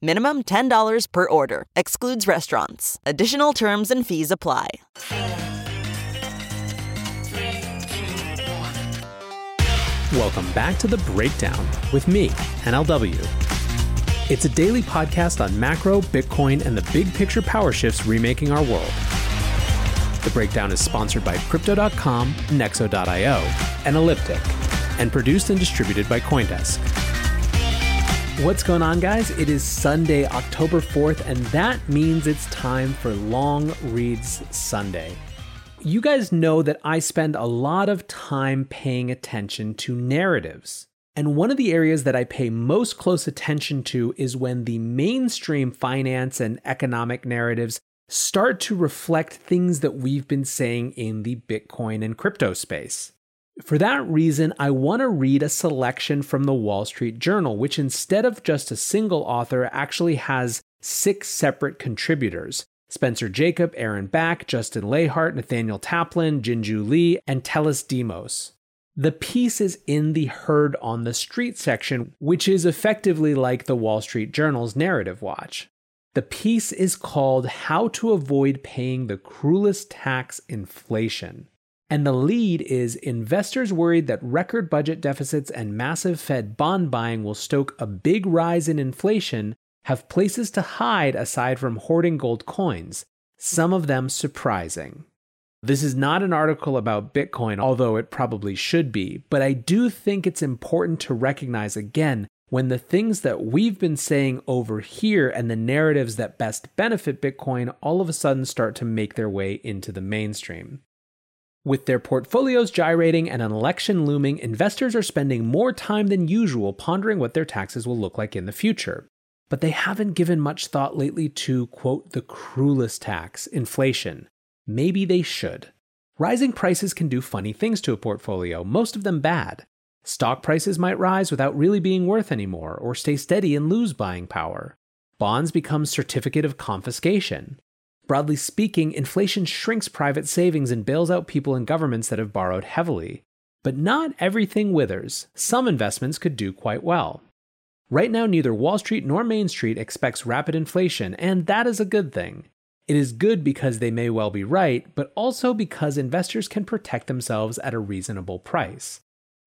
Minimum $10 per order. Excludes restaurants. Additional terms and fees apply. Welcome back to The Breakdown with me, NLW. It's a daily podcast on macro, Bitcoin, and the big picture power shifts remaking our world. The Breakdown is sponsored by Crypto.com, Nexo.io, and Elliptic, and produced and distributed by Coindesk. What's going on, guys? It is Sunday, October 4th, and that means it's time for Long Reads Sunday. You guys know that I spend a lot of time paying attention to narratives. And one of the areas that I pay most close attention to is when the mainstream finance and economic narratives start to reflect things that we've been saying in the Bitcoin and crypto space. For that reason, I want to read a selection from the Wall Street Journal, which instead of just a single author, actually has six separate contributors Spencer Jakab, Aaron Back, Justin Lahart, Nathaniel Taplin, Jinju Lee, and Telis Demos. The piece is in the Heard on the Street section, which is effectively like the Wall Street Journal's Narrative Watch. The piece is called How to Avoid Paying the Cruelest Tax Inflation. And the lead is investors worried that record budget deficits and massive Fed bond buying will stoke a big rise in inflation have places to hide aside from hoarding gold coins, some of them surprising. This is not an article about Bitcoin, although it probably should be, but I do think it's important to recognize again when the things that we've been saying over here and the narratives that best benefit Bitcoin all of a sudden start to make their way into the mainstream. With their portfolios gyrating and an election looming, investors are spending more time than usual pondering what their taxes will look like in the future but they haven't given much thought lately to, quote, the cruelest tax, inflation. Maybe they should. Rising prices can do funny things to a portfolio, most of them bad. Stock prices might rise without really being worth anymore, or stay steady and lose buying power. Bonds become certificate of confiscation. Broadly speaking, inflation shrinks private savings and bails out people and governments that have borrowed heavily. But not everything withers. Some investments could do quite well. Right now, neither Wall Street nor Main Street expects rapid inflation, and that is a good thing. It is good because they may well be right, but also because investors can protect themselves at a reasonable price.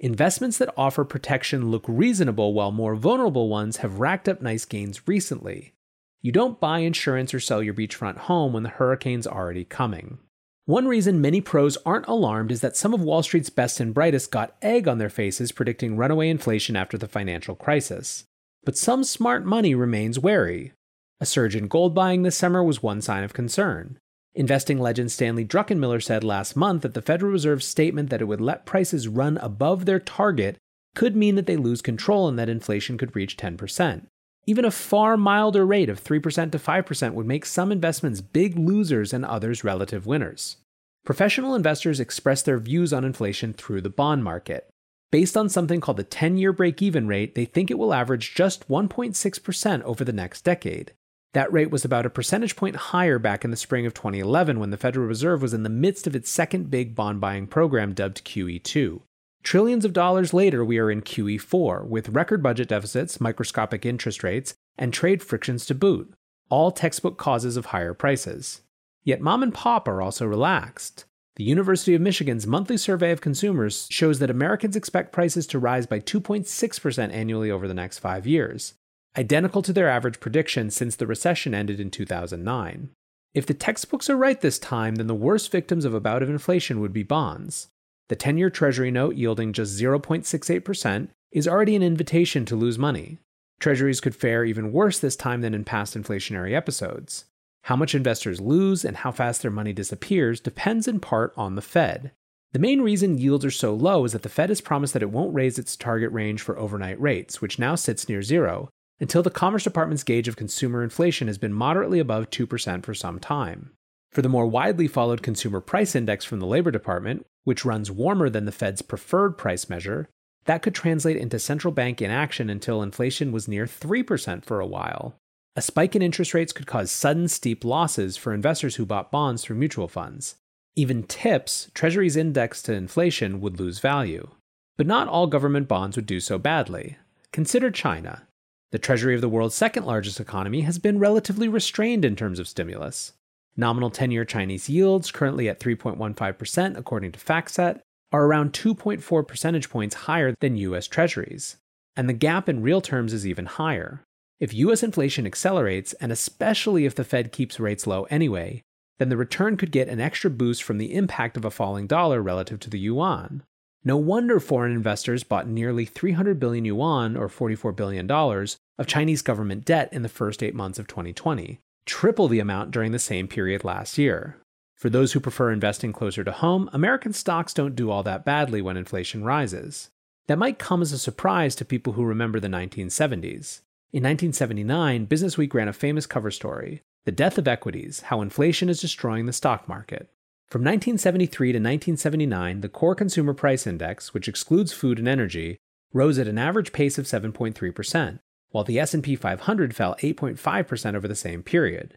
Investments that offer protection look reasonable while more vulnerable ones have racked up nice gains recently. You don't buy insurance or sell your beachfront home when the hurricane's already coming. One reason many pros aren't alarmed is that some of Wall Street's best and brightest got egg on their faces predicting runaway inflation after the financial crisis. But some smart money remains wary. A surge in gold buying this summer was one sign of concern. Investing legend Stanley Druckenmiller said last month that the Federal Reserve's statement that it would let prices run above their target could mean that they lose control and that inflation could reach 10%. Even a far milder rate of 3% to 5% would make some investments big losers and others relative winners. Professional investors express their views on inflation through the bond market. Based on something called the 10 year break even rate, they think it will average just 1.6% over the next decade. That rate was about a percentage point higher back in the spring of 2011 when the Federal Reserve was in the midst of its second big bond buying program dubbed QE2. Trillions of dollars later, we are in QE4 with record budget deficits, microscopic interest rates, and trade frictions to boot, all textbook causes of higher prices. Yet mom and pop are also relaxed. The University of Michigan's monthly survey of consumers shows that Americans expect prices to rise by 2.6% annually over the next five years, identical to their average prediction since the recession ended in 2009. If the textbooks are right this time, then the worst victims of a bout of inflation would be bonds. The 10 year Treasury note yielding just 0.68% is already an invitation to lose money. Treasuries could fare even worse this time than in past inflationary episodes. How much investors lose and how fast their money disappears depends in part on the Fed. The main reason yields are so low is that the Fed has promised that it won't raise its target range for overnight rates, which now sits near zero, until the Commerce Department's gauge of consumer inflation has been moderately above 2% for some time. For the more widely followed Consumer Price Index from the Labor Department, which runs warmer than the Fed's preferred price measure, that could translate into central bank inaction until inflation was near 3% for a while. A spike in interest rates could cause sudden steep losses for investors who bought bonds through mutual funds. Even TIPS, Treasuries indexed to inflation, would lose value. But not all government bonds would do so badly. Consider China. The treasury of the world's second largest economy has been relatively restrained in terms of stimulus. Nominal 10 year Chinese yields, currently at 3.15%, according to FactSet, are around 2.4 percentage points higher than US treasuries. And the gap in real terms is even higher. If US inflation accelerates, and especially if the Fed keeps rates low anyway, then the return could get an extra boost from the impact of a falling dollar relative to the yuan. No wonder foreign investors bought nearly 300 billion yuan, or $44 billion, of Chinese government debt in the first eight months of 2020, triple the amount during the same period last year. For those who prefer investing closer to home, American stocks don't do all that badly when inflation rises. That might come as a surprise to people who remember the 1970s. In 1979, Businessweek ran a famous cover story The Death of Equities How Inflation is Destroying the Stock Market. From 1973 to 1979, the core consumer price index, which excludes food and energy, rose at an average pace of 7.3%, while the S&P 500 fell 8.5% over the same period.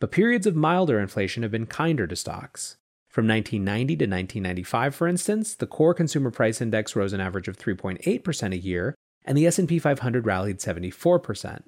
But periods of milder inflation have been kinder to stocks. From 1990 to 1995, for instance, the core consumer price index rose an average of 3.8% a year, and the S&P 500 rallied 74%.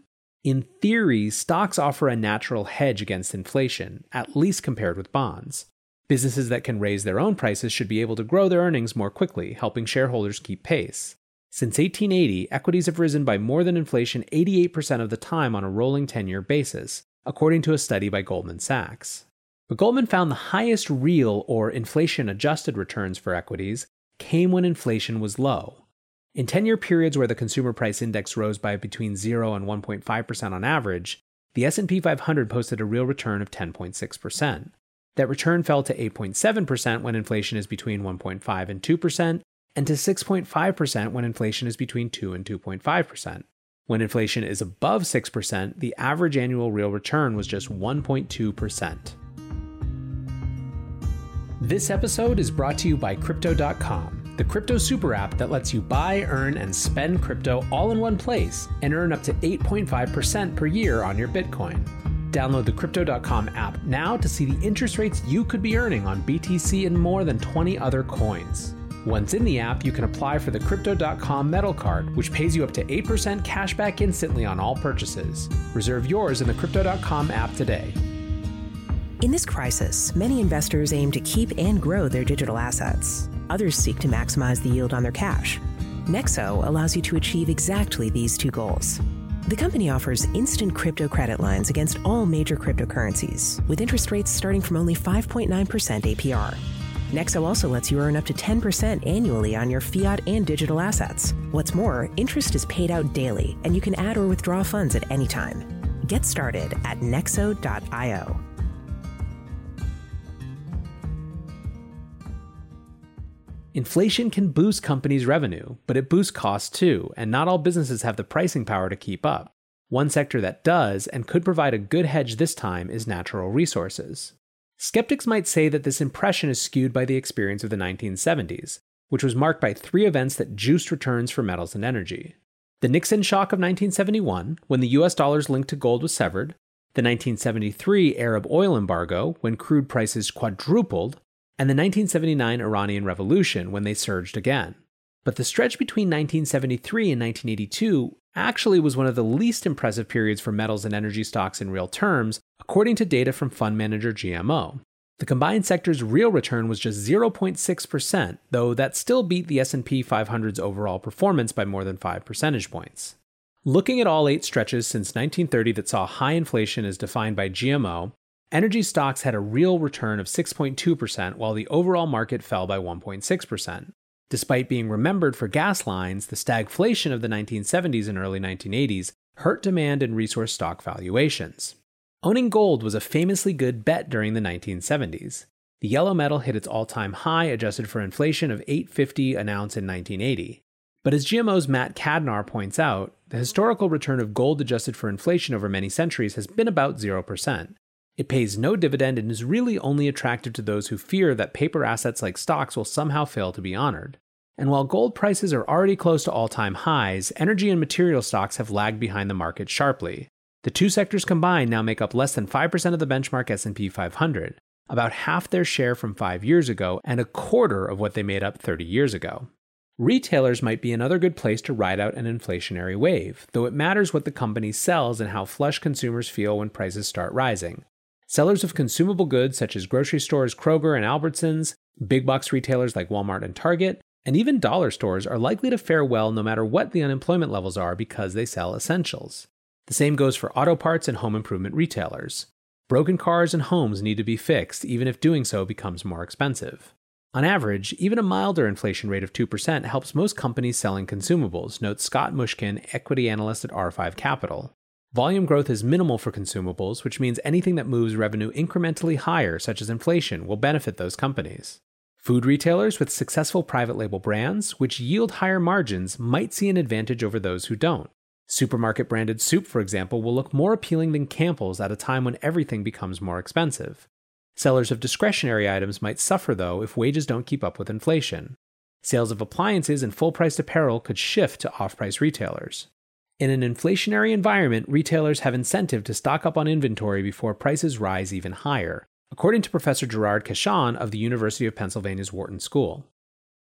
In theory, stocks offer a natural hedge against inflation, at least compared with bonds. Businesses that can raise their own prices should be able to grow their earnings more quickly, helping shareholders keep pace. Since 1880, equities have risen by more than inflation 88% of the time on a rolling 10 year basis, according to a study by Goldman Sachs. But Goldman found the highest real or inflation adjusted returns for equities came when inflation was low. In 10 year periods where the consumer price index rose by between 0 and 1.5% on average, the S&P 500 posted a real return of 10.6%. That return fell to 8.7% when inflation is between 1.5 and 2%, and to 6.5% when inflation is between 2 and 2.5%. When inflation is above 6%, the average annual real return was just 1.2%. This episode is brought to you by Crypto.com the crypto super app that lets you buy, earn, and spend crypto all in one place and earn up to 8.5% per year on your Bitcoin. Download the Crypto.com app now to see the interest rates you could be earning on BTC and more than 20 other coins. Once in the app, you can apply for the Crypto.com Metal Card, which pays you up to 8% cash back instantly on all purchases. Reserve yours in the Crypto.com app today. In this crisis, many investors aim to keep and grow their digital assets. Others seek to maximize the yield on their cash. Nexo allows you to achieve exactly these two goals. The company offers instant crypto credit lines against all major cryptocurrencies, with interest rates starting from only 5.9% APR. Nexo also lets you earn up to 10% annually on your fiat and digital assets. What's more, interest is paid out daily, and you can add or withdraw funds at any time. Get started at nexo.io. Inflation can boost companies' revenue, but it boosts costs too, and not all businesses have the pricing power to keep up. One sector that does and could provide a good hedge this time is natural resources. Skeptics might say that this impression is skewed by the experience of the 1970s, which was marked by three events that juiced returns for metals and energy. The Nixon shock of 1971, when the US dollar's link to gold was severed, the 1973 Arab oil embargo, when crude prices quadrupled, and the 1979 Iranian Revolution, when they surged again. But the stretch between 1973 and 1982 actually was one of the least impressive periods for metals and energy stocks in real terms, according to data from fund manager GMO. The combined sector's real return was just 0.6%, though that still beat the S&P 500's overall performance by more than 5 percentage points. Looking at all 8 stretches since 1930 that saw high inflation as defined by GMO, energy stocks had a real return of 6.2% while the overall market fell by 1.6%. Despite being remembered for gas lines, the stagflation of the 1970s and early 1980s hurt demand and resource stock valuations. Owning gold was a famously good bet during the 1970s. The yellow metal hit its all-time high adjusted for inflation of 850 an ounce in 1980. But as GMO's Matt Kadnar points out, the historical return of gold adjusted for inflation over many centuries has been about 0%. It pays no dividend and is really only attractive to those who fear that paper assets like stocks will somehow fail to be honored. And while gold prices are already close to all time highs, energy and material stocks have lagged behind the market sharply. The two sectors combined now make up less than 5% of the benchmark S&P 500, about half their share from 5 years ago and a quarter of what they made up 30 years ago. Retailers might be another good place to ride out an inflationary wave, though it matters what the company sells and how flush consumers feel when prices start rising. Sellers of consumable goods such as grocery stores Kroger and Albertsons, big box retailers like Walmart and Target, and even dollar stores are likely to fare well no matter what the unemployment levels are because they sell essentials. The same goes for auto parts and home improvement retailers. Broken cars and homes need to be fixed, even if doing so becomes more expensive. On average, even a milder inflation rate of 2% helps most companies selling consumables, notes Scott Mushkin, equity analyst at R5 Capital. Volume growth is minimal for consumables, which means anything that moves revenue incrementally higher, such as inflation, will benefit those companies. Food retailers with successful private label brands, which yield higher margins, might see an advantage over those who don't. Supermarket branded soup, for example, will look more appealing than Campbell's at a time when everything becomes more expensive. Sellers of discretionary items might suffer, though, if wages don't keep up with inflation. Sales of appliances and full priced apparel could shift to off price retailers. In an inflationary environment, retailers have incentive to stock up on inventory before prices rise even higher, according to Professor Gerard Cachon of the University of Pennsylvania's Wharton School.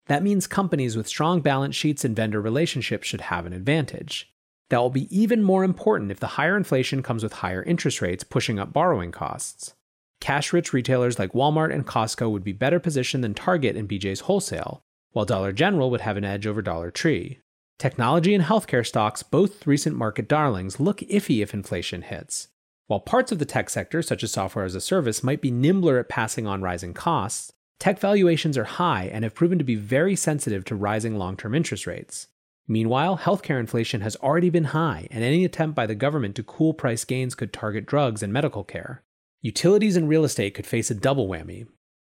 That means companies with strong balance sheets and vendor relationships should have an advantage. That will be even more important if the higher inflation comes with higher interest rates, pushing up borrowing costs. Cash rich retailers like Walmart and Costco would be better positioned than Target and BJ's Wholesale, while Dollar General would have an edge over Dollar Tree. Technology and healthcare stocks, both recent market darlings, look iffy if inflation hits. While parts of the tech sector, such as software as a service, might be nimbler at passing on rising costs, tech valuations are high and have proven to be very sensitive to rising long term interest rates. Meanwhile, healthcare inflation has already been high, and any attempt by the government to cool price gains could target drugs and medical care. Utilities and real estate could face a double whammy.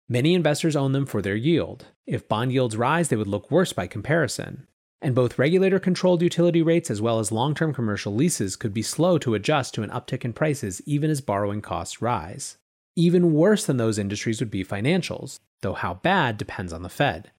Many investors own them for their yield. If bond yields rise, they would look worse by comparison and both regulator controlled utility rates as well as long term commercial leases could be slow to adjust to an uptick in prices even as borrowing costs rise. Even worse than those industries would be financials, though how bad depends on the Fed.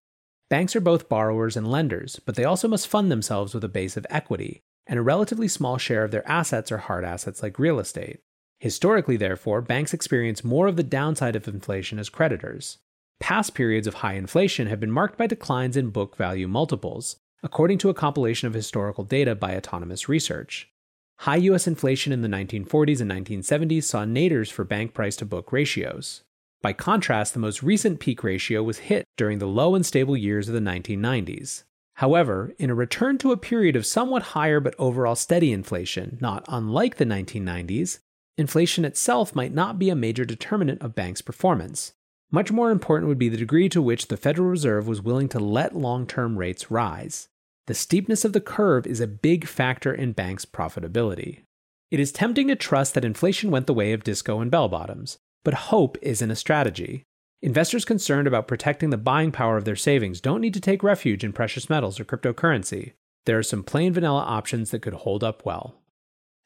Banks are both borrowers and lenders, but they also must fund themselves with a base of equity, and a relatively small share of their assets are hard assets like real estate. Historically, therefore, banks experience more of the downside of inflation as creditors. Past periods of high inflation have been marked by declines in book value multiples, according to a compilation of historical data by Autonomous Research. High US inflation in the 1940s and 1970s saw naders for bank price to book ratios. By contrast, the most recent peak ratio was hit during the low and stable years of the 1990s. However, in a return to a period of somewhat higher but overall steady inflation, not unlike the 1990s, inflation itself might not be a major determinant of banks' performance. Much more important would be the degree to which the Federal Reserve was willing to let long term rates rise. The steepness of the curve is a big factor in banks' profitability. It is tempting to trust that inflation went the way of disco and bell bottoms, but hope isn't a strategy. Investors concerned about protecting the buying power of their savings don't need to take refuge in precious metals or cryptocurrency. There are some plain vanilla options that could hold up well.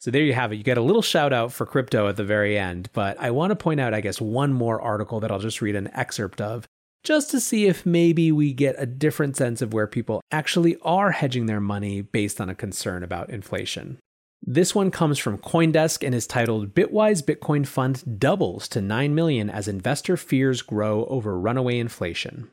So there you have it. You get a little shout out for crypto at the very end, but I want to point out, I guess, one more article that I'll just read an excerpt of just to see if maybe we get a different sense of where people actually are hedging their money based on a concern about inflation. This one comes from Coindesk and is titled Bitwise Bitcoin Fund Doubles to 9 million as investor fears grow over runaway inflation.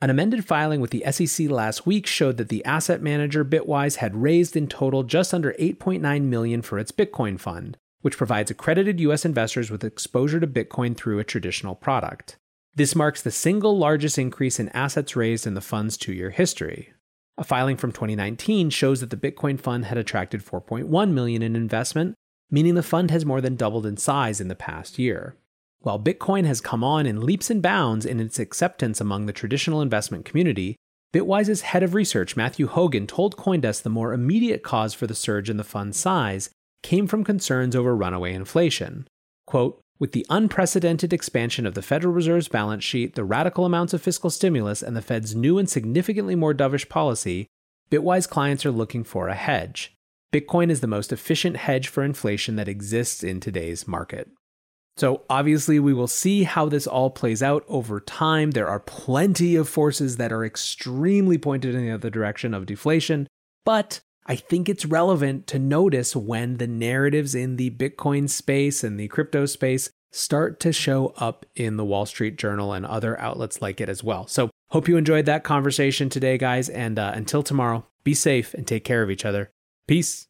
An amended filing with the SEC last week showed that the asset manager Bitwise had raised in total just under 8.9 million for its Bitcoin fund, which provides accredited US investors with exposure to Bitcoin through a traditional product. This marks the single largest increase in assets raised in the fund's 2-year history. A filing from 2019 shows that the Bitcoin fund had attracted 4.1 million in investment, meaning the fund has more than doubled in size in the past year. While Bitcoin has come on in leaps and bounds in its acceptance among the traditional investment community, Bitwise's head of research, Matthew Hougan, told Coindesk the more immediate cause for the surge in the fund's size came from concerns over runaway inflation. Quote, with the unprecedented expansion of the Federal Reserve's balance sheet, the radical amounts of fiscal stimulus, and the Fed's new and significantly more dovish policy, Bitwise clients are looking for a hedge. Bitcoin is the most efficient hedge for inflation that exists in today's market. So, obviously, we will see how this all plays out over time. There are plenty of forces that are extremely pointed in the other direction of deflation, but I think it's relevant to notice when the narratives in the Bitcoin space and the crypto space start to show up in the Wall Street Journal and other outlets like it as well. So, hope you enjoyed that conversation today, guys. And uh, until tomorrow, be safe and take care of each other. Peace.